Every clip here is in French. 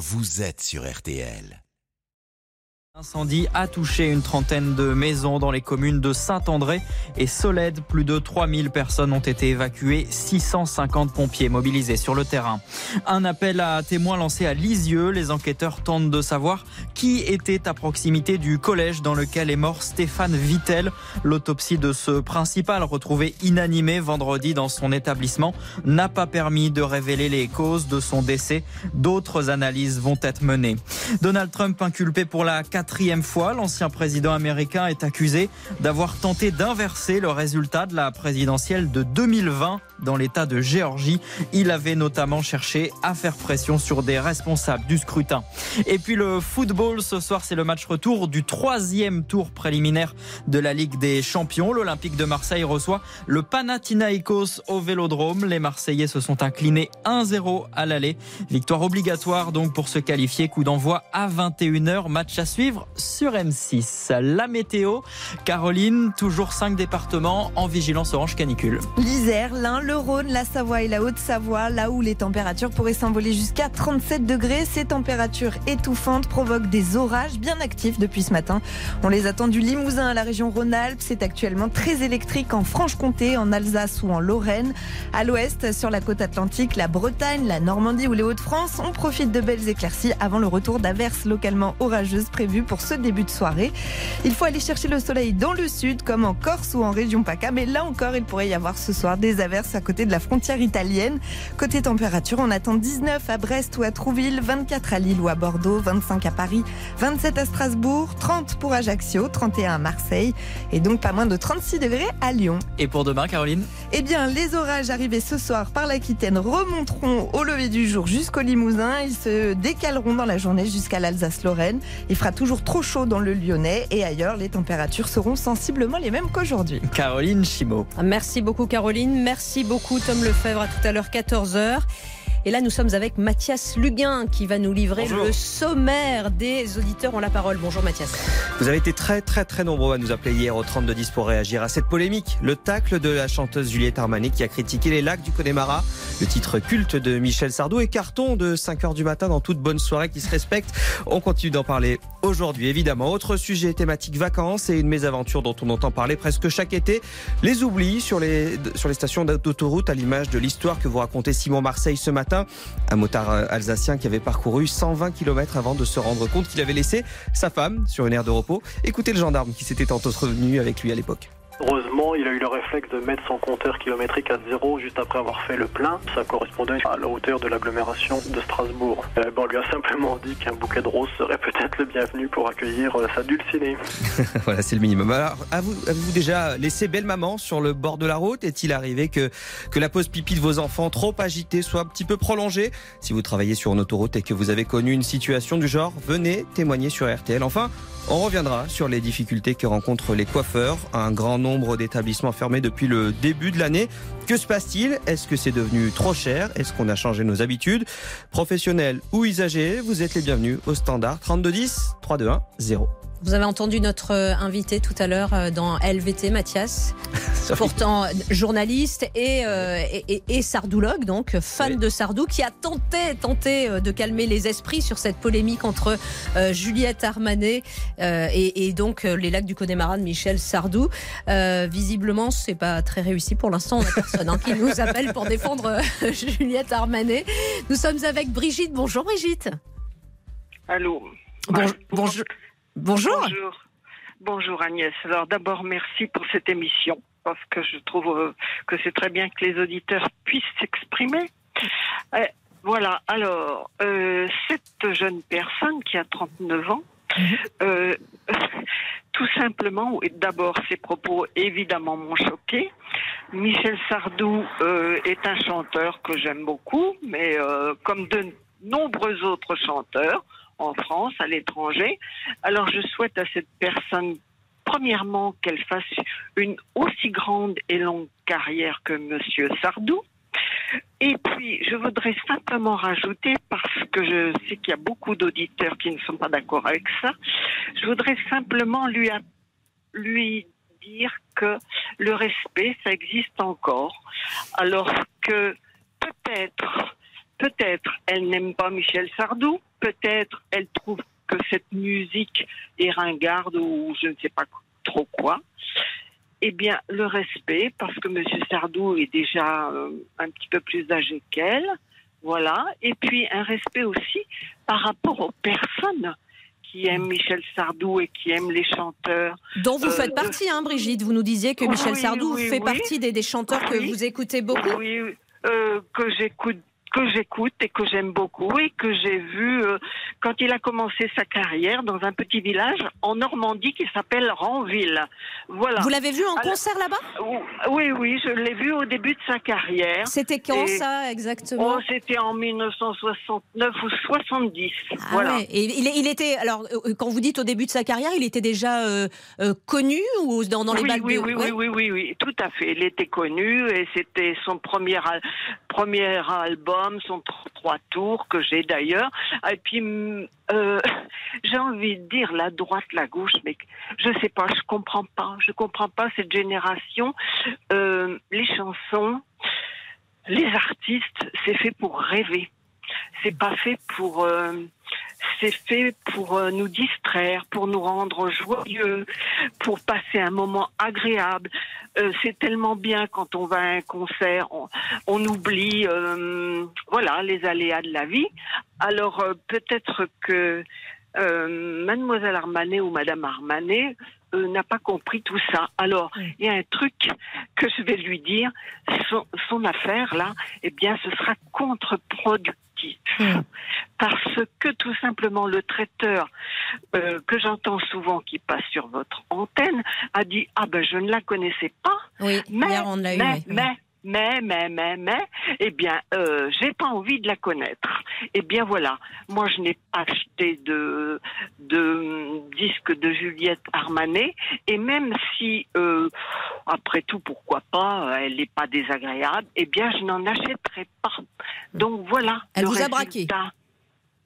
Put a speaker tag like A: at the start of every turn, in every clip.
A: vous êtes sur RTL.
B: L'incendie a touché une trentaine de maisons dans les communes de Saint-André et Solède. Plus de 3000 personnes ont été évacuées, 650 pompiers mobilisés sur le terrain. Un appel à témoins lancé à Lisieux. Les enquêteurs tentent de savoir qui était à proximité du collège dans lequel est mort Stéphane Vittel. L'autopsie de ce principal, retrouvé inanimé vendredi dans son établissement, n'a pas permis de révéler les causes de son décès. D'autres analyses vont être menées. Donald Trump inculpé pour la quatrième fois, l'ancien président américain est accusé d'avoir tenté d'inverser le résultat de la présidentielle de 2020 dans l'état de Géorgie. Il avait notamment cherché à faire pression sur des responsables du scrutin. Et puis le football, ce soir, c'est le match retour du troisième tour préliminaire de la Ligue des Champions. L'Olympique de Marseille reçoit le Panathinaikos au Vélodrome. Les Marseillais se sont inclinés 1-0 à l'aller. Victoire obligatoire donc pour se qualifier. Coup d'envoi à 21h. Match à suivre sur M6. La météo, Caroline, toujours 5 départements en vigilance orange canicule.
C: L'Isère, l'Ain, le Rhône, la Savoie et la Haute-Savoie, là où les températures pourraient s'envoler jusqu'à 37 degrés. Ces températures étouffantes provoquent des orages bien actifs depuis ce matin. On les attend du Limousin à la région Rhône-Alpes. C'est actuellement très électrique en Franche-Comté, en Alsace ou en Lorraine. À l'ouest, sur la côte atlantique, la Bretagne, la Normandie ou les Hauts-de-France, on profite de belles éclaircies avant le retour d'averses localement orageuses prévues pour ce début de soirée. Il faut aller chercher le soleil dans le sud, comme en Corse ou en région PACA. Mais là encore, il pourrait y avoir ce soir des averses à côté de la frontière italienne. Côté température, on attend 19 à Brest ou à Trouville, 24 à Lille ou à Bordeaux, 25 à Paris, 27 à Strasbourg, 30 pour Ajaccio, 31 à Marseille et donc pas moins de 36 degrés à Lyon.
B: Et pour demain, Caroline?
C: Eh bien, les orages arrivés ce soir par l'Aquitaine remonteront au lever du jour jusqu'au Limousin. Ils se décaleront dans la journée jusqu'à l'Alsace-Lorraine. Il fera toujours trop chaud dans le Lyonnais et ailleurs, les températures seront sensiblement les mêmes qu'aujourd'hui.
B: Caroline Chimo.
D: Merci beaucoup Caroline, merci beaucoup Tom Lefebvre à tout à l'heure 14h. Et là, nous sommes avec Mathias Luguin qui va nous livrer le sommaire des auditeurs ont la parole. Bonjour Mathias.
E: Vous avez été très très très nombreux à nous appeler hier au 3210 pour réagir à cette polémique. Le tacle de la chanteuse Juliette Armanet qui a critiqué les lacs du Connemara, le titre culte de Michel Sardou et carton de 5h du matin dans toute bonne soirée qui se respecte. On continue d'en parler aujourd'hui évidemment. Autre sujet thématique vacances et une mésaventure dont on entend parler presque chaque été. Les oublis sur les, sur les stations d'autoroute à l'image de l'histoire que vous racontez Simon Marseille ce matin un motard euh, alsacien qui avait parcouru 120 km avant de se rendre compte qu'il avait laissé sa femme sur une aire de repos. Écoutez le gendarme qui s'était entretenu avec lui à l'époque.
F: Heureusement, il a eu le réflexe de mettre son compteur kilométrique à zéro juste après avoir fait le plein. Ça correspondait à la hauteur de l'agglomération de Strasbourg. Euh, bon, on lui a simplement dit qu'un bouquet de roses serait peut-être le bienvenu pour accueillir euh, sa dulcinée.
E: voilà, c'est le minimum. Alors, avez-vous déjà laissé belle maman sur le bord de la route? Est-il arrivé que, que la pause pipi de vos enfants trop agitée soit un petit peu prolongée? Si vous travaillez sur une autoroute et que vous avez connu une situation du genre, venez témoigner sur RTL. Enfin, on reviendra sur les difficultés que rencontrent les coiffeurs. Un grand nombre d'établissements fermés depuis le début de l'année. Que se passe-t-il? Est-ce que c'est devenu trop cher? Est-ce qu'on a changé nos habitudes? Professionnels ou usagers, vous êtes les bienvenus au standard 3210 321 0.
D: Vous avez entendu notre euh, invité tout à l'heure euh, dans LVT, Mathias, pourtant journaliste euh, et, et, sardoulogue, donc fan de Sardou, qui a tenté, tenté de calmer les esprits sur cette polémique entre Juliette Armanet et, donc les lacs du Connemara de Michel Sardou. visiblement, c'est pas très réussi pour l'instant. On a personne hein, qui nous appelle pour défendre Juliette Armanet. Nous sommes avec Brigitte. Bonjour Brigitte.
G: Allô.
D: bonjour. Bonjour.
G: Bonjour. Agnès. Alors d'abord, merci pour cette émission, parce que je trouve euh, que c'est très bien que les auditeurs puissent s'exprimer. Euh, voilà, alors, euh, cette jeune personne qui a 39 ans, mhm. tout simplement, d'abord, ses propos évidemment m'ont choqué. Michel Sardou est un chanteur que j'aime beaucoup, mais comme de nombreux autres chanteurs, en France, à l'étranger. Alors je souhaite à cette personne, premièrement, qu'elle fasse une aussi grande et longue carrière que Monsieur Sardou. Et puis, je voudrais simplement rajouter, parce que je sais qu'il y a beaucoup d'auditeurs qui ne sont pas d'accord avec ça, je voudrais simplement lui, lui dire que le respect, ça existe encore, alors que peut-être peut-être elle n'aime pas Michel Sardou, peut-être elle trouve que cette musique est ringarde ou je ne sais pas trop quoi. Eh bien, le respect, parce que M. Sardou est déjà euh, un petit peu plus âgé qu'elle, voilà. Et puis un respect aussi par rapport aux personnes qui aiment Michel Sardou et qui aiment les chanteurs.
D: Dont vous faites euh, partie, hein, Brigitte. Vous nous disiez que Michel Sardou fait partie des, des chanteurs que vous écoutez beaucoup.
G: Oui, euh, que j'écoute que j'écoute et que j'aime beaucoup et que j'ai vu euh, quand il a commencé sa carrière dans un petit village en Normandie qui s'appelle Ranville. Voilà.
D: Vous l'avez vu en concert là-bas?
G: Oui, oui, je l'ai vu au début de sa carrière.
D: C'était quand ça exactement?
G: Oh, C'était en 1969 ou 70.
D: Ah voilà. Et il, était alors euh, quand vous dites au début de sa carrière, il était déjà euh, connu ou dans, dans les
G: oui,
D: oui,
G: oui, oui, oui, oui, oui, tout à fait. Il était connu et c'était son premier premier album son trois tours que j'ai d'ailleurs. Et puis, mm, euh, j'ai envie de dire la droite, la gauche, mais je sais pas, je comprends pas, je comprends pas cette génération. Euh, les chansons, les artistes, c'est fait pour rêver. C'est pas fait pour. Euh, c'est fait pour euh, nous distraire, pour nous rendre joyeux, pour passer un moment agréable. Euh, c'est tellement bien quand on va à un concert, on, oublie, euh, voilà, les aléas de la vie. Alors peut-être que Mademoiselle Armanet ou Madame Armanet n'a pas compris tout ça. Alors, il y a un truc que je vais lui dire, son, son affaire là, eh bien, ce sera contre-productif Hmm. Parce que tout simplement le traiteur euh, que j'entends souvent qui passe sur votre antenne a dit ah ben je ne la connaissais pas.
D: Oui, mais, on l'a eu.
G: mais, mais, mais, mais, mais, eh bien, euh, j'ai pas envie de la connaître. Eh bien, voilà. Moi, je n'ai pas acheté de, de disque de Juliette Armanet. Et même si, euh, après tout, pourquoi pas, elle n'est pas désagréable, eh bien, je n'en achèterai pas. Donc, voilà.
D: Elle vous a braqué.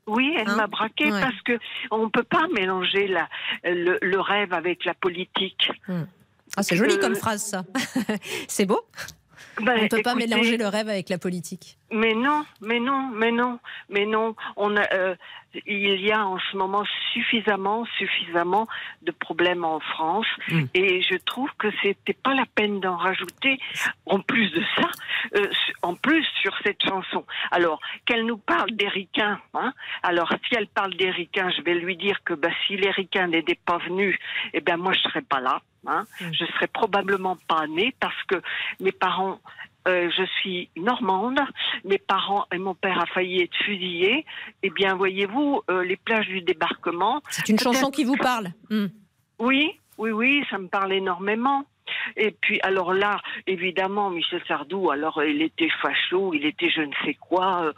G: Oui, elle hein m'a braqué parce que on peut pas mélanger la, le, rêve avec la politique.
D: Hmm. Ah, c'est joli comme phrase, ça. c'est beau. Ben, on ne peut pas mélanger le rêve avec la politique.
G: Mais non, mais non, mais non, mais non. On a, euh, il y a en ce moment suffisamment, suffisamment de problèmes en France, hmm. et je trouve que c'était pas la peine d'en rajouter. En plus de ça, euh, en plus sur cette chanson. Alors qu'elle nous parle d'Éricain, hein, alors si elle parle d'Éricain, je vais lui dire que bah, si l'Éricain n'était pas venu, eh ben moi je serais pas là. Hein. Hmm. Je serais probablement pas née parce que mes parents euh, je suis normande, mes parents et mon père a failli être fusillés. Eh bien, voyez-vous, euh, les plages du débarquement.
D: C'est une chanson qui vous parle. Hmm.
G: Oui, oui, oui, ça me parle énormément. Et puis, alors là, évidemment, Michel Sardou, alors il était facho, il était je ne sais quoi. Euh,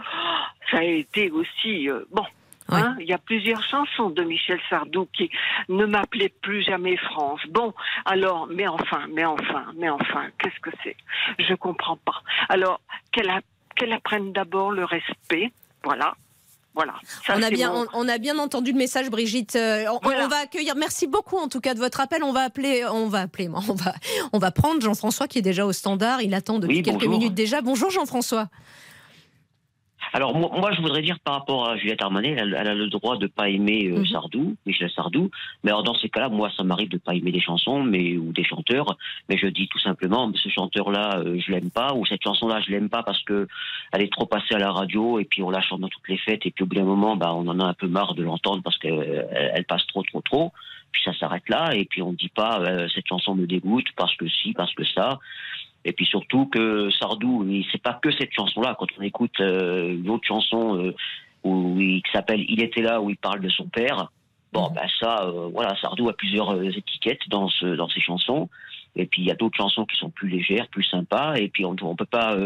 G: ça a été aussi. bon, Hein, il y a plusieurs chansons de Michel Sardou qui ne m'appelaient plus jamais France. Bon, alors, mais enfin, mais enfin, mais enfin, qu'est-ce que c'est? Je comprends pas. Alors, qu'elle apprenne d'abord le respect, voilà. Voilà.
D: on, a bien, on, a bien entendu le message, Brigitte. Euh, on, va accueillir. Merci beaucoup en tout cas de votre appel. On va appeler, on va appeler, on va, on va prendre Jean-François qui est déjà au standard. Il attend depuis quelques minutes déjà. Bonjour Jean-François.
H: Alors moi, je voudrais dire par rapport à Juliette Armanet, elle, a le droit de pas aimer euh, mhm. Sardou, Michel Sardou. Mais alors dans ces cas-là, moi, ça m'arrive de pas aimer des chansons, mais ou des chanteurs. Mais je dis tout simplement, ce chanteur-là, euh, je l'aime pas, ou cette chanson-là, je l'aime pas parce que elle est trop passée à la radio, et puis on la chante dans toutes les fêtes, et puis au bout d'un moment, bah, on en a un peu marre de l'entendre parce qu'elle euh, elle passe trop, trop, trop. Puis ça s'arrête là, et puis on ne dit pas cette chanson me dégoûte parce que si, parce que ça. Et puis surtout que Sardou, c'est pas que cette chanson-là. Quand on écoute euh, une autre chanson euh, où, qui s'appelle Il était là, où il parle de son père, bon, ben ça, euh, voilà, Sardou a plusieurs étiquettes dans, ce, dans ses chansons. Et puis il y a d'autres chansons qui sont plus légères, plus sympas. Et puis on ne peut pas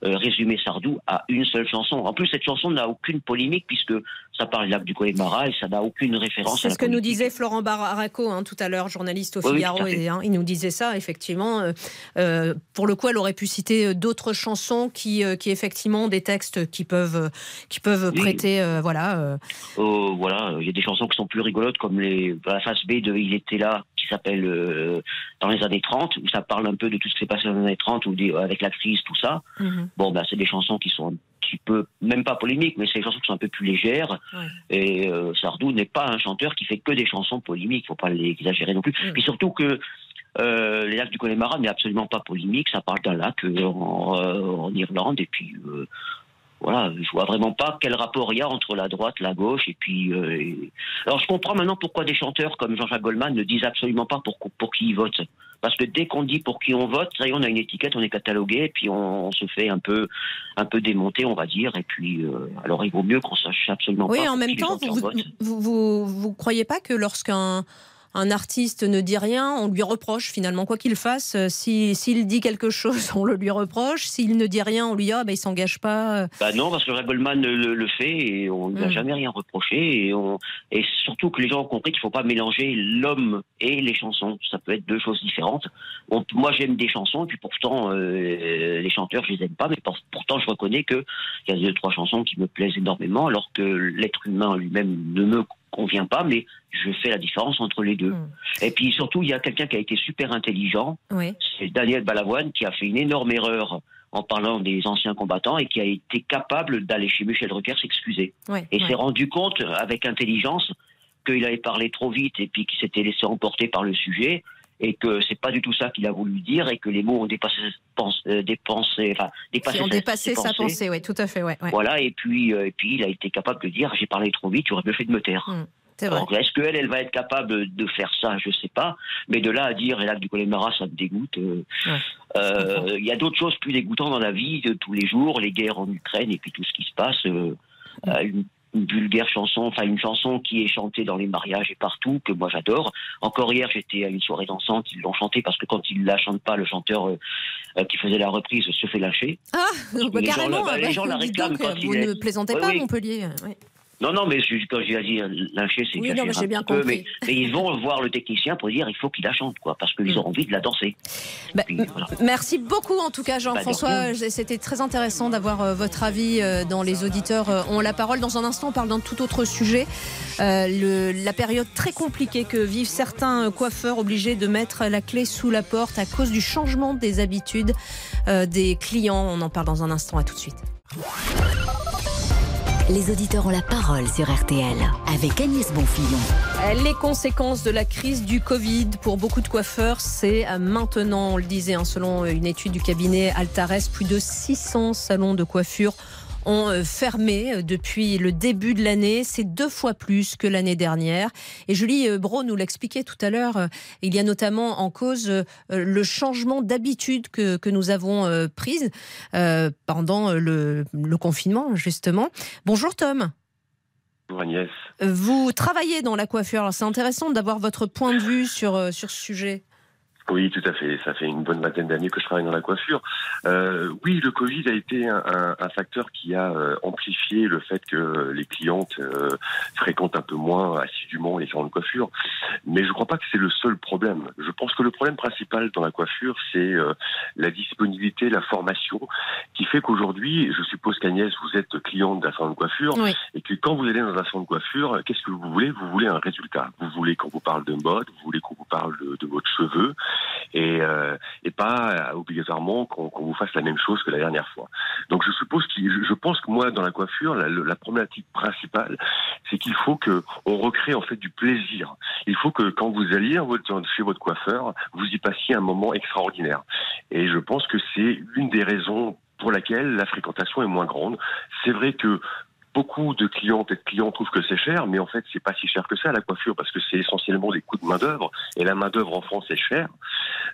H: résumer Sardou à une seule chanson. En plus, cette chanson n'a aucune polémique puisque ça parle du lac du Connemara et ça n'a aucune référence.
D: C'est ce que nous disait Florent Barraco hein, tout à l'heure, journaliste au Figaro. et, hein, il nous disait ça, effectivement. Euh, pour le coup, elle aurait pu citer d'autres chansons qui, qui effectivement ont des textes qui peuvent, qui peuvent prêter. voilà.
H: voilà, il y a des chansons qui sont plus rigolotes comme les, la face B de Il était là, qui s'appelle Dans les années où ça parle un peu de tout ce qui s'est passé dans les années 30, ou avec la crise, tout ça. Mhm. Bon, ben, c'est des chansons qui sont petit peu, même pas polémiques, mais c'est des chansons qui sont un peu plus légères. Et euh, Sardou n'est pas un chanteur qui fait que des chansons polémiques, il faut pas l'exagérer non plus. Puis surtout que euh, les lacs du Connemara n'est absolument pas polémique, ça parle d'un lac en, en, Irlande, et puis voilà, je vois vraiment pas quel rapport il y a entre la droite, la gauche, et puis. Euh, alors je comprends maintenant pourquoi des chanteurs comme Jean-Jacques Goldman ne disent absolument pas pour, pour qui ils votent. Parce que dès qu'on dit pour qui on vote, ça y est, on a une étiquette, on est catalogué, et puis on, se fait un peu, un peu démonter, on va dire. Et puis, euh, alors il vaut mieux qu'on sache absolument
D: pas.
H: Oui,
D: en même temps, vous, vous, vous, vous, croyez pas que lorsqu'un un artiste ne dit rien, on lui reproche finalement, quoi qu'il fasse. Euh, s'il dit quelque chose, on le lui reproche. S'il ne dit rien, on lui dit ah, bah, il s'engage pas.
H: Bah non, parce que Ray Goldman le, le, fait et on ne lui a mm. jamais rien reproché. Et, on, et surtout que les gens ont compris qu'il ne faut pas mélanger l'homme et les chansons. Ça peut être deux choses différentes. moi, j'aime des chansons, et puis pourtant, euh, les chanteurs, je les aime pas, mais pourtant, je reconnais qu'il y a deux, trois chansons qui me plaisent énormément, alors que l'être humain lui-même ne me convient pas, mais je fais la différence entre les deux. Hmm. Et puis surtout, il y a quelqu'un qui a été super intelligent, c'est Daniel Balavoine, qui a fait une énorme erreur en parlant des anciens combattants et qui a été capable d'aller chez Michel Drucker s'excuser. et s'est rendu compte avec intelligence qu'il avait parlé trop vite et puis qu'il s'était laissé emporter par le sujet et que c'est pas du tout ça qu'il a voulu dire et que les mots ont dépassé, pense, euh, dépensé, enfin,
D: dépassé, ont dépassé sa, pensée, oui, tout à fait, ouais,
H: Voilà, et puis, euh, et puis il a été capable de dire j'ai parlé trop vite, j'aurais mieux fait de me taire. Mmh. Est-ce qu'elle, elle va être capable de faire ça? Je sais pas. Mais de là à dire, et là, du Connemara, ça me dégoûte. Euh, il y a d'autres choses plus dégoûtantes dans la vie de tous les jours, les guerres en Ukraine et puis tout ce qui se passe. Une une vulgaire chanson, enfin une chanson qui est chantée dans les mariages et partout, que moi j'adore. Encore hier, j'étais à une soirée dansante, ils l'ont chantée parce que quand ils la chantent pas, le chanteur euh, euh, qui faisait la reprise se fait lâcher.
D: Ah, bah, carrément, gens, les gens la réclament Vous ne plaisantez pas, Montpellier.
H: Non, non, mais quand j'ai dit lyncher, c'est
D: oui, non, mais j'ai bien compris.
H: mais, ils vont voir le technicien pour dire il faut qu'il la chante, quoi, parce qu'ils mm. ont envie de la danser.
D: Bah, merci beaucoup, en tout cas, Jean-François. Bah, C'était très intéressant d'avoir euh, votre avis euh, dans Les auditeurs euh, ont la parole. Dans un instant, on parle d'un tout autre sujet. Le, la période très compliquée que vivent certains coiffeurs obligés de mettre la clé sous la porte à cause du changement des habitudes des clients. On en parle dans un instant. À tout de suite
I: les auditeurs ont la parole sur RTL avec Agnès Bonfillon.
D: Les conséquences de la crise du Covid pour beaucoup de coiffeurs, c'est maintenant, on le disait, hein, selon une étude du cabinet Altares, plus de 600 salons de coiffure ont euh, fermé euh, depuis le début de l'année. C'est deux fois plus que l'année dernière. Et Julie euh, Bro nous l'expliquait tout à l'heure. Il y a notamment en cause le changement d'habitude que, que, nous avons prise pendant le, le confinement, justement. Bonjour Tom.
J: Bonjour Agnès.
D: Vous travaillez dans la coiffure. C'est intéressant d'avoir votre point de vue sur, sur ce sujet.
J: Oui, tout à fait. Ça fait une bonne vingtaine d'années que je travaille dans la coiffure. Euh, oui, le Covid a été un, un, un facteur qui a euh, amplifié le fait que les clientes euh, fréquentent un peu moins assidûment les salons de coiffure. Mais je ne crois pas que c'est le seul problème. Je pense que le problème principal dans la coiffure, c'est euh, la disponibilité, la formation, qui fait qu'aujourd'hui, je suppose qu'Agnès, vous êtes cliente d'un salon de coiffure, et que quand vous allez dans un salon de coiffure, qu'est-ce que vous voulez? Vous voulez un résultat. Vous voulez qu'on vous parle de mode, vous voulez qu'on vous parle de, de votre cheveu et, euh, et pas obligatoirement qu'on vous fasse la même chose que la dernière fois. Donc je suppose qu'il, je pense que moi dans la coiffure, la, la problématique principale, c'est qu'il faut que on recrée en fait du plaisir. Il faut que quand vous alliez chez votre coiffeur, vous y passiez un moment extraordinaire. Et je pense que c'est une des raisons pour laquelle la fréquentation est moins grande. C'est vrai que beaucoup de clientes et de clients trouvent que c'est cher, mais en fait, c'est pas si cher que ça la coiffure parce que c'est essentiellement des coûts de main d'œuvre et la main d'œuvre en France est chère.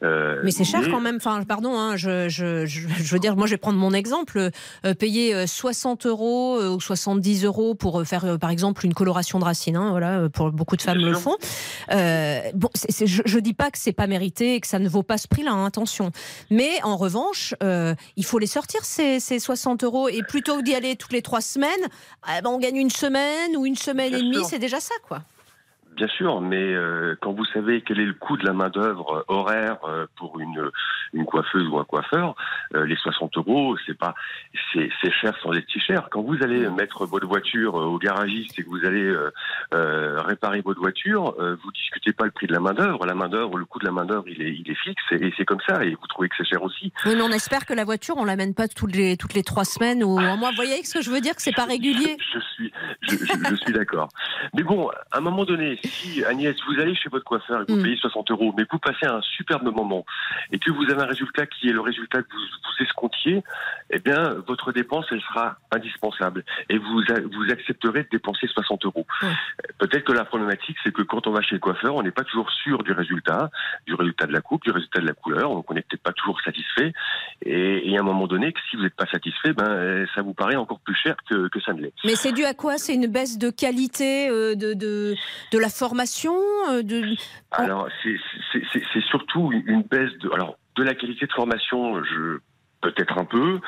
D: Euh, mais c'est cher quand même. Enfin, pardon, hein, je, je, je, veux dire, moi, je vais prendre mon exemple. Euh, payer 60 euh, euros ou 70 euros pour faire, par exemple, une coloration de racines. Hein, voilà, pour beaucoup de femmes le font. bon, je, je dis pas que c'est pas mérité et que ça ne vaut pas ce prix-là. Hein, attention. Mais en revanche, il faut les sortir ces, ces 60 euros et plutôt d'y aller toutes les trois semaines, on gagne une semaine ou une semaine et demie, c'est déjà ça, quoi.
J: Bien sûr, mais euh, quand vous savez quel est le coût de la main d'œuvre horaire euh, pour une une coiffeuse ou un coiffeur, euh, les 60 euros, c'est pas c'est c'est cher sans être si cher. Quand vous allez mettre votre voiture au garagiste et que vous allez réparer votre voiture, vous discutez pas le prix de la main d'œuvre. La main d'œuvre, le coût de la main d'œuvre, il est il est fixe et, c'est comme ça. Et vous trouvez que c'est cher aussi.
D: Oui, mais on espère que la voiture, on l'amène pas toutes les toutes les trois semaines ou en mois. Vous voyez ce que je veux dire que c'est pas régulier?
J: Je, suis je, je suis d'accord. Mais bon, à un moment donné, si Agnès, vous allez chez votre coiffeur et vous mm. payez 60 euros, mais vous passez un superbe moment et que vous avez un résultat qui est le résultat que vous, vous escomptiez, eh bien, votre dépense, elle sera indispensable et vous, vous accepterez de dépenser 60 euros. Peut-être que la problématique, c'est que quand on va chez le coiffeur, on n'est pas toujours sûr du résultat, du résultat de la coupe, du résultat de la couleur, donc on n'est peut-être pas toujours satisfait. Et, et, à un moment donné, que si vous n'êtes pas satisfait, ben, ça vous paraît encore plus cher que, que ça ne l'est.
D: Mais c'est dû à quoi? C'est une baisse de qualité euh, de, de, de la formation euh, de...
J: Alors, c'est surtout une baisse de, alors, de la qualité de formation. Je peut-être un peu.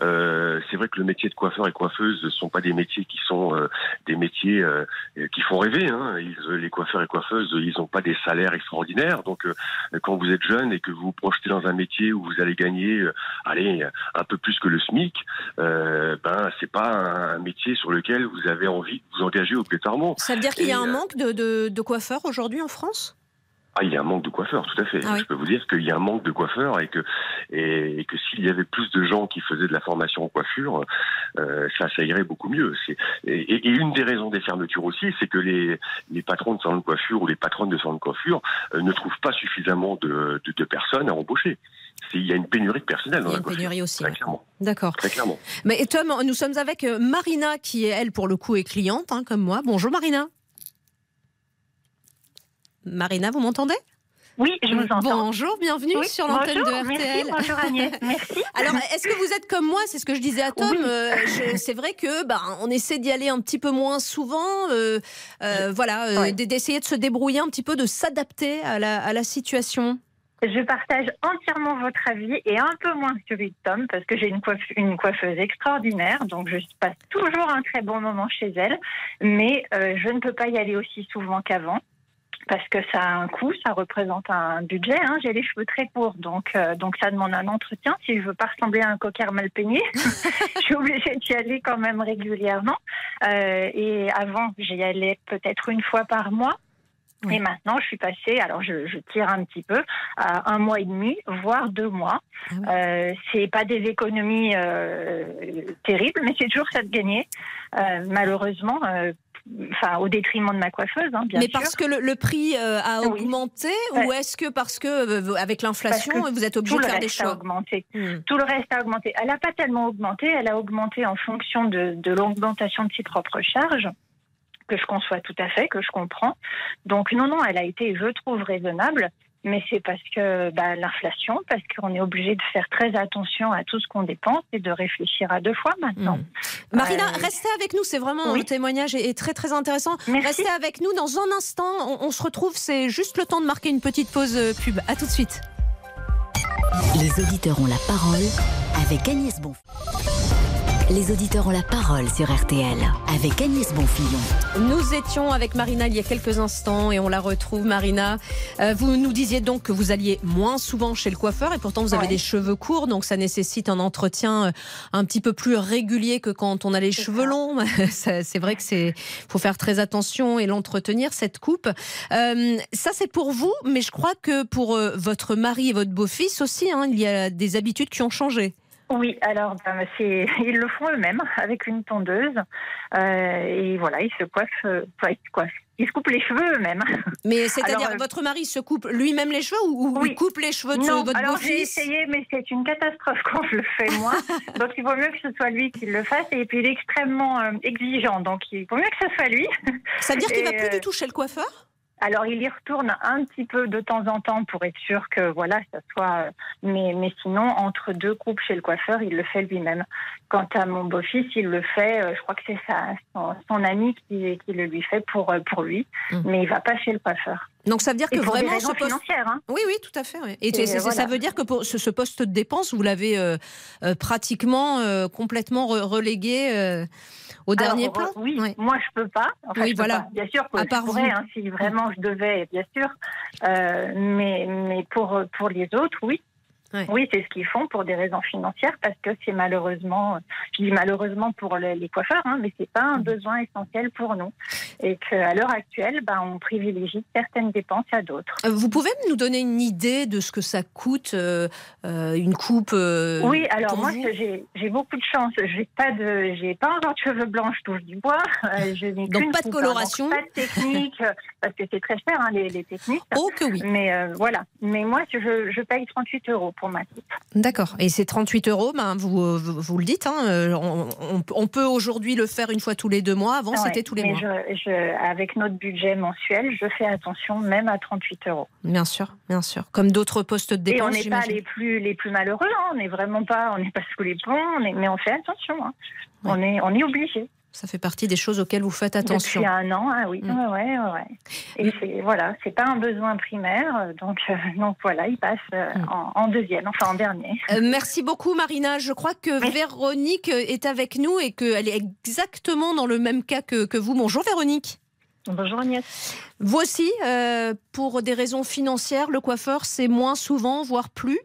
J: Euh, c'est vrai que le métier de coiffeur et coiffeuse ne sont pas des métiers qui sont euh, des métiers euh, qui font rêver. Hein. les coiffeurs et coiffeuses, ils n'ont pas des salaires extraordinaires. Donc, quand vous êtes jeune et que vous vous projetez dans un métier où vous allez gagner, allez, un peu plus que le SMIC, ben c'est pas un, métier sur lequel vous avez envie de vous engager obligatoirement.
D: Ça veut dire qu'il y a un manque de, de coiffeurs aujourd'hui en France?
J: Ah, il y a un manque de coiffeurs, tout à fait. Ah Je peux vous dire qu'il y a un manque de coiffeurs et que et, que s'il y avait plus de gens qui faisaient de la formation en coiffure, euh, ça, ça irait beaucoup mieux. Et, et, une des raisons des fermetures aussi, c'est que les, les patrons de salons de coiffure ou les patronnes de salons de coiffure euh, ne trouvent pas suffisamment de, de, de personnes à embaucher. Il y a une pénurie de personnel dans
D: il y a
J: une
D: pénurie aussi.
J: Très clairement.
D: D'accord.
J: Très clairement.
D: Mais Tom, nous sommes avec Marina, qui est elle pour le coup est cliente, hein, comme moi. Bonjour Marina. Marina, vous m'entendez?
K: Oui, je vous entends.
D: Bonjour, bienvenue sur l'antenne de RTL.
K: bonjour Agnès, merci.
D: Alors, est-ce que vous êtes comme moi? C'est ce que je disais à Tom. Euh, c'est vrai que bah, on essaie d'y aller un petit peu moins souvent. Euh, euh, voilà, d'essayer de se débrouiller un petit peu, de s'adapter à la, à la situation.
K: Je partage entièrement votre avis et un peu moins celui de Tom parce que j'ai une, une, coiffeuse extraordinaire, donc je passe toujours un très bon moment chez elle, mais je ne peux pas y aller aussi souvent qu'avant parce que ça a un coût, ça représente un budget. Hein. J'ai les cheveux très courts, donc euh, donc ça demande un entretien. Si je veux pas ressembler à un coquard mal peigné, je suis obligée d'y aller quand même régulièrement. Euh, et avant, j'y allais peut-être une fois par mois. Et maintenant, je suis passée, alors je, je, tire un petit peu, à un mois et demi, voire deux mois. Ah euh, c'est pas des économies euh, terribles, mais c'est toujours ça de gagner. Euh, malheureusement, enfin au détriment de ma coiffeuse, hein, bien
D: Mais parce que le, prix euh, a augmenté ou est-ce que parce que euh, avec l'inflation vous êtes obligé de faire des choix?
K: augmenté. Hmm. Tout le reste a augmenté. Elle n'a pas tellement augmenté, elle a augmenté en fonction de, de l'augmentation de ses propres charges que je conçois tout à fait, que je comprends. Donc non, non, elle a été, je trouve, raisonnable mais c'est parce que bah, l'inflation, parce qu'on est obligé de faire très attention à tout ce qu'on dépense et de réfléchir à deux fois maintenant.
D: Hmm. Marina, euh, restez avec nous, c'est vraiment un témoignage est très très intéressant. Restez avec nous dans un instant, on, se retrouve, c'est juste le temps de marquer une petite pause euh, pub. À tout de suite.
I: Les auditeurs ont la parole avec Agnès Bonfils. Les auditeurs ont la parole sur RTL avec Agnès Bonfillon.
D: Nous étions avec Marina il y a quelques instants et on la retrouve. Marina, euh, vous nous disiez donc que vous alliez moins souvent chez le coiffeur et pourtant vous avez des cheveux courts, donc ça nécessite un entretien euh, un petit peu plus régulier que quand on a les cheveux longs. c'est vrai que c'est faut faire très attention et l'entretenir cette coupe. Euh, ça c'est pour vous, mais je crois que pour votre mari et votre beau-fils aussi, hein, il y a des habitudes qui ont changé.
K: Oui, alors ben, c'est ils le font eux-mêmes avec une tondeuse euh, et voilà, ils se coiffent, euh, ils se coupent les cheveux eux-mêmes.
D: Mais c'est-à-dire euh, votre mari se coupe lui-même les cheveux ou, il coupe les cheveux de
K: non,
D: votre
K: alors
D: j'ai
K: essayé, mais c'est une catastrophe quand je le fais moi. donc il vaut mieux que ce soit lui qui le fasse et puis il est extrêmement exigeant, donc il vaut mieux que ce soit lui.
D: Ça veut dire qu'il va plus du tout chez le coiffeur?
K: Alors il y retourne un petit peu de temps en temps pour être sûr que voilà ça soit. Euh, mais mais sinon entre deux coupes chez le coiffeur, il le fait lui-même. Quant à mon beau-fils, il le fait. Euh, je crois que c'est son, son, ami qui, qui le lui fait pour euh, pour lui, mmh. mais il va pas chez le coiffeur.
D: Donc ça veut dire que
K: pour
D: vraiment
K: des
D: ce poste.
K: hein.
D: Oui, oui, tout à fait. oui. Et,
K: voilà.
D: ça veut dire que pour ce, ce poste de dépense, vous l'avez euh, euh, pratiquement euh, complètement re- relégué au dernier plan.
K: Oui, moi je peux pas. Enfin,
D: Oui,
K: je peux
D: voilà.
K: pas. Bien sûr que
D: À
K: je
D: part
K: pourrais,
D: vous.
K: hein, si vraiment je devais, bien sûr. Mais mais pour pour les autres, oui. Oui, c'est ce qu'ils font pour des raisons financières parce que c'est malheureusement, je dis malheureusement pour les, coiffeurs, hein, mais c'est pas un besoin essentiel pour nous. Et qu'à l'heure actuelle, ben, on privilégie certaines dépenses à d'autres.
D: Euh, Vous pouvez nous donner une idée de ce que ça coûte euh, euh, une coupe euh,
K: Oui, alors moi j'ai beaucoup de chance. J'ai pas de j'ai pas encore de cheveux blancs, je touche du bois. Je
D: Donc pas de
K: hein,
D: coloration.
K: pas de technique parce que c'est très cher hein, les, les techniques.
D: Oh que oui.
K: Mais euh, voilà. Mais moi je, je paye 38 euros
D: D'accord. Et c'est 38 euros, ben, vous, euh, vous, vous le dites, hein, euh, on, on- on peut aujourd'hui le faire une fois tous les deux mois. Avant,
K: Ouais,
D: c'était tous les
K: mais
D: mois.
K: Je, je- avec notre budget mensuel, je fais attention même à 38 euros.
D: Bien sûr, bien sûr. Comme d'autres postes de
K: Et on
D: dépenses,
K: n'est pas les plus les plus malheureux. hein. On n'est vraiment pas on n'est pas sous les ponts. on est- mais on fait attention. hein. On est on est obligé.
D: Ça fait partie des choses auxquelles vous faites attention.
K: Depuis un an, ah oui,
D: Mm.
K: ouais, ouais. Et c'est voilà, c'est pas un besoin primaire, euh, donc euh, donc voilà, il passe euh, en, en deuxième, enfin en dernier.
D: Euh, merci beaucoup Marina. Je crois que Véronique est avec nous et qu'elle est exactement dans le même cas que, que vous. Bonjour Véronique.
K: Bonjour Agnès.
D: Vous aussi, euh, pour des raisons financières, le coiffeur c'est moins souvent, voire plus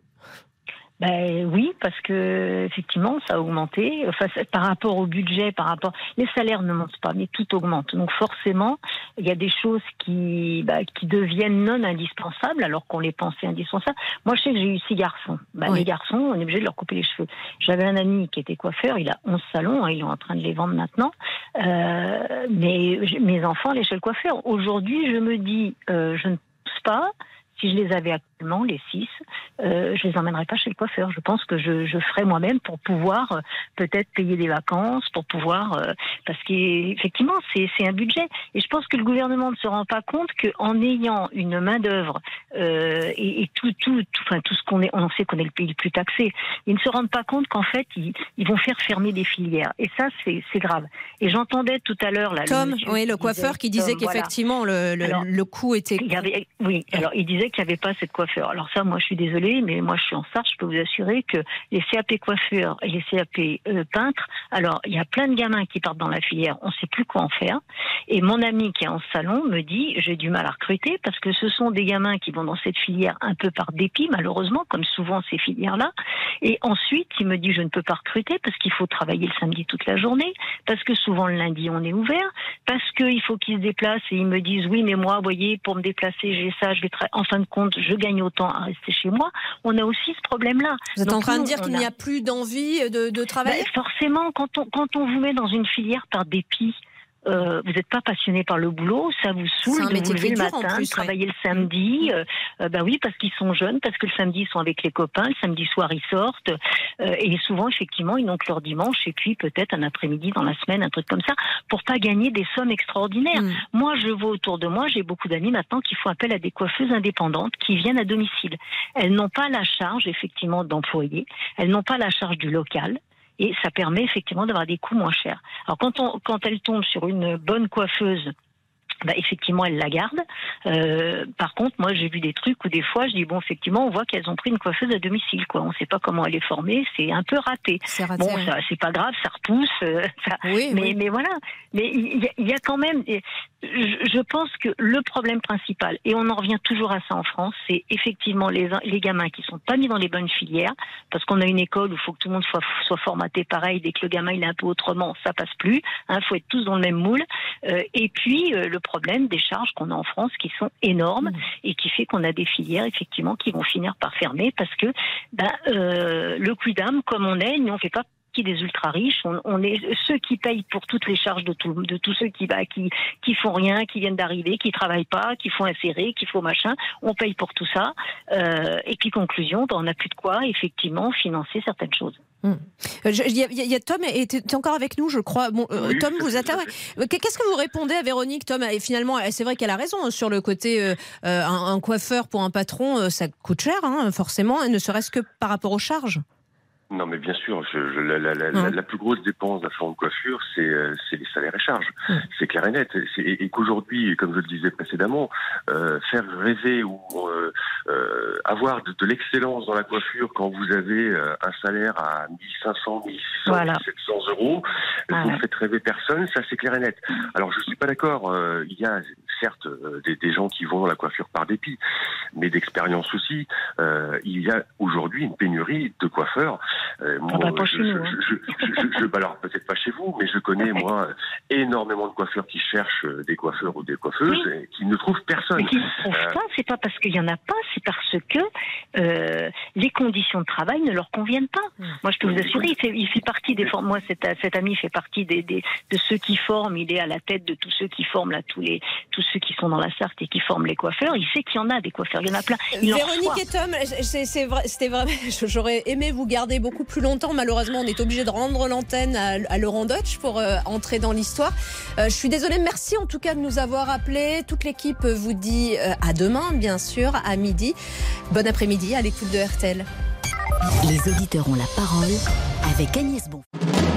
L: Ben oui, parce que effectivement, ça a augmenté. Enfin, par rapport au budget, par rapport, les salaires ne montent pas, mais tout augmente. Donc forcément, il y a des choses qui, bah, qui deviennent non indispensables, alors qu'on les pensait indispensables. Moi, je sais que j'ai eu six garçons. Bah,
D: Oui.
L: Les garçons, on est obligé de leur couper les cheveux. J'avais un ami qui était coiffeur, il a 11 salons, hein, il est en train de les vendre maintenant. Euh, mais mes enfants allaient chez le coiffeur. Aujourd'hui, je me dis, euh, je ne pense pas. Si je les avais les six, euh, je les emmènerais pas chez le coiffeur. Je pense que je, je ferais moi-même pour pouvoir euh, peut-être payer des vacances, pour pouvoir euh, parce qu'effectivement c'est c'est un budget. Et je pense que le gouvernement ne se rend pas compte qu'en ayant une main d'œuvre euh, et, et tout tout tout, enfin tout ce qu'on est, on sait qu'on est le pays le plus taxé. Ils ne se rendent pas compte qu'en fait ils, ils vont faire fermer des filières. Et ça c'est c'est grave. Et j'entendais tout à l'heure là le
D: Tom,
L: monsieur
D: oui, le coiffeur qui disait
L: Tom, voilà.
D: qu'effectivement le, le,
L: Alors,
D: le coût était.
L: il y avait, oui, alors il disait qu'il n'y avait pas cette Alors ça, moi je suis désolée, mais moi je suis en Sarthe, je peux vous assurer que les CAP coiffeurs et les CAP euh, peintres, alors il y a plein de gamins qui partent dans la filière, on ne sait plus quoi en faire. Et mon ami qui est en salon me dit, j'ai du mal à recruter parce que ce sont des gamins qui vont dans cette filière un peu par dépit, malheureusement, comme souvent ces filières-là. Et ensuite, il me dit, je ne peux pas recruter parce qu'il faut travailler le samedi toute la journée, parce que souvent le lundi on est ouvert, parce qu'il faut qu'ils se déplacent et ils me disent, oui, mais moi, voyez, pour me déplacer, j'ai ça, je vais en fin de compte, je gagne autant à rester chez moi. On a aussi ce problème-là.
D: Vous êtes
L: Donc,
D: en train de dire qu'il n'y a plus d'envie de, de travailler?
L: bah, forcément, quand on, quand on vous met dans une filière par dépit, euh, vous n'êtes pas passionné par le boulot, ça vous saoule de vous lever le matin,
D: plus,
L: travailler le samedi. Euh, euh, bah oui, parce qu'ils sont jeunes, parce que le samedi ils sont avec les copains, le samedi soir ils sortent, euh, et souvent effectivement ils n'ont que leur dimanche et puis peut-être un après-midi dans la semaine, un truc comme ça, pour pas gagner des sommes extraordinaires.
D: Mm.
L: Moi, je vois autour de moi, j'ai beaucoup d'amis maintenant qui font appel à des coiffeuses indépendantes qui viennent à domicile. Elles n'ont pas la charge effectivement d'employés, elles n'ont pas la charge du local. Et ça permet effectivement d'avoir des coûts moins chers. Alors quand, quand elle tombe sur une bonne coiffeuse, bah, effectivement, elle la garde. Euh, par contre, moi, j'ai vu des trucs où des fois, je dis bon, effectivement, on voit qu'elles ont pris une coiffeuse à domicile. Quoi. On ne sait pas comment elle est formée. C'est un peu raté.
D: raté,
L: bon, ça, c'est pas grave, ça repousse. euh, ça-
D: Oui,
L: mais,
D: oui.
L: mais voilà. Mais il y, a- il y a quand même. Je, pense que le problème principal, et on en revient toujours à ça en France, c'est effectivement les, les gamins qui sont pas mis dans les bonnes filières, parce qu'on a une école où il faut que tout le monde soit, soit formaté pareil. Dès que le gamin il est un peu autrement, ça passe plus. Il faut être tous dans le même moule. Euh, et puis euh, le problème des charges qu'on a en France qui sont énormes et qui fait qu'on a des filières effectivement qui vont finir par fermer parce que ben, euh, le quidam, comme on est, nous on fait pas partie des ultra riches, on, on est ceux qui payent pour toutes les charges de, tout, de tous ceux qui, bah, qui qui font rien, qui viennent d'arriver, qui travaillent pas, qui font insérer, qui font machin, on paye pour tout ça. Euh, et puis conclusion, ben, on n'a plus de quoi effectivement financer certaines choses.
D: Euh, je- Il y, a- il y a Tom, et tu es encore avec nous, je crois. Bon, euh,
L: Oui,
D: Tom, vous ouais. Qu'est-ce que vous répondez à Véronique, Tom? Et finalement, elle- c'est vrai qu'elle a raison hein, sur le côté euh, euh, un, un coiffeur pour un patron, euh, ça coûte cher, hein, forcément, ne serait-ce que par rapport aux charges.
J: Non, mais bien sûr, je, la, la, la, la, plus grosse dépense d'un salon de coiffure, c'est euh, les salaires et charges. C'est clair et net. Et, et qu'aujourd'hui, comme je le disais précédemment, euh, faire rêver ou euh, euh avoir de, de l'excellence dans la coiffure quand vous avez euh, un salaire à 1500, 1600, voilà. 1700 euros, vous ne faites rêver personne, ça c'est clair et net. Alors je suis pas d'accord. il y a certes des, des, gens qui vont dans la coiffure par dépit, mais d'expérience aussi. il y a aujourd'hui une pénurie de coiffeurs.
L: Euh, moi, pas je, nous,
J: hein. alors peut-être pas chez vous, mais je connais moi énormément de coiffeurs qui cherchent euh, des coiffeurs ou des coiffeuses et qui ne trouvent personne.
L: Mais qui ne trouvent euh, pas, c'est pas parce qu'il y en a pas, c'est parce que euh, les conditions de travail ne leur conviennent pas. Mmh. Moi, je peux vous assurer, il fait, il fait partie des moi cet, cet ami fait partie des, des, de ceux qui forment. Il est à la tête de tous ceux qui forment là, tous les tous ceux qui sont dans la Sarthe et qui forment les coiffeurs. Il sait qu'il y en a des coiffeurs, il y en a plein.
D: Véronique et Tom, c'était vrai, j'aurais aimé vous garder beaucoup plus longtemps. Malheureusement, on est obligé de rendre l'antenne à, Laurent Deutsch pour euh, entrer dans l'histoire. Euh, je suis désolée, merci en tout cas de nous avoir appelés. Toute l'équipe vous dit euh, à demain, bien sûr, à midi. Bon après-midi à l'écoute de RTL.
I: Les auditeurs ont la parole avec Agnès Bon.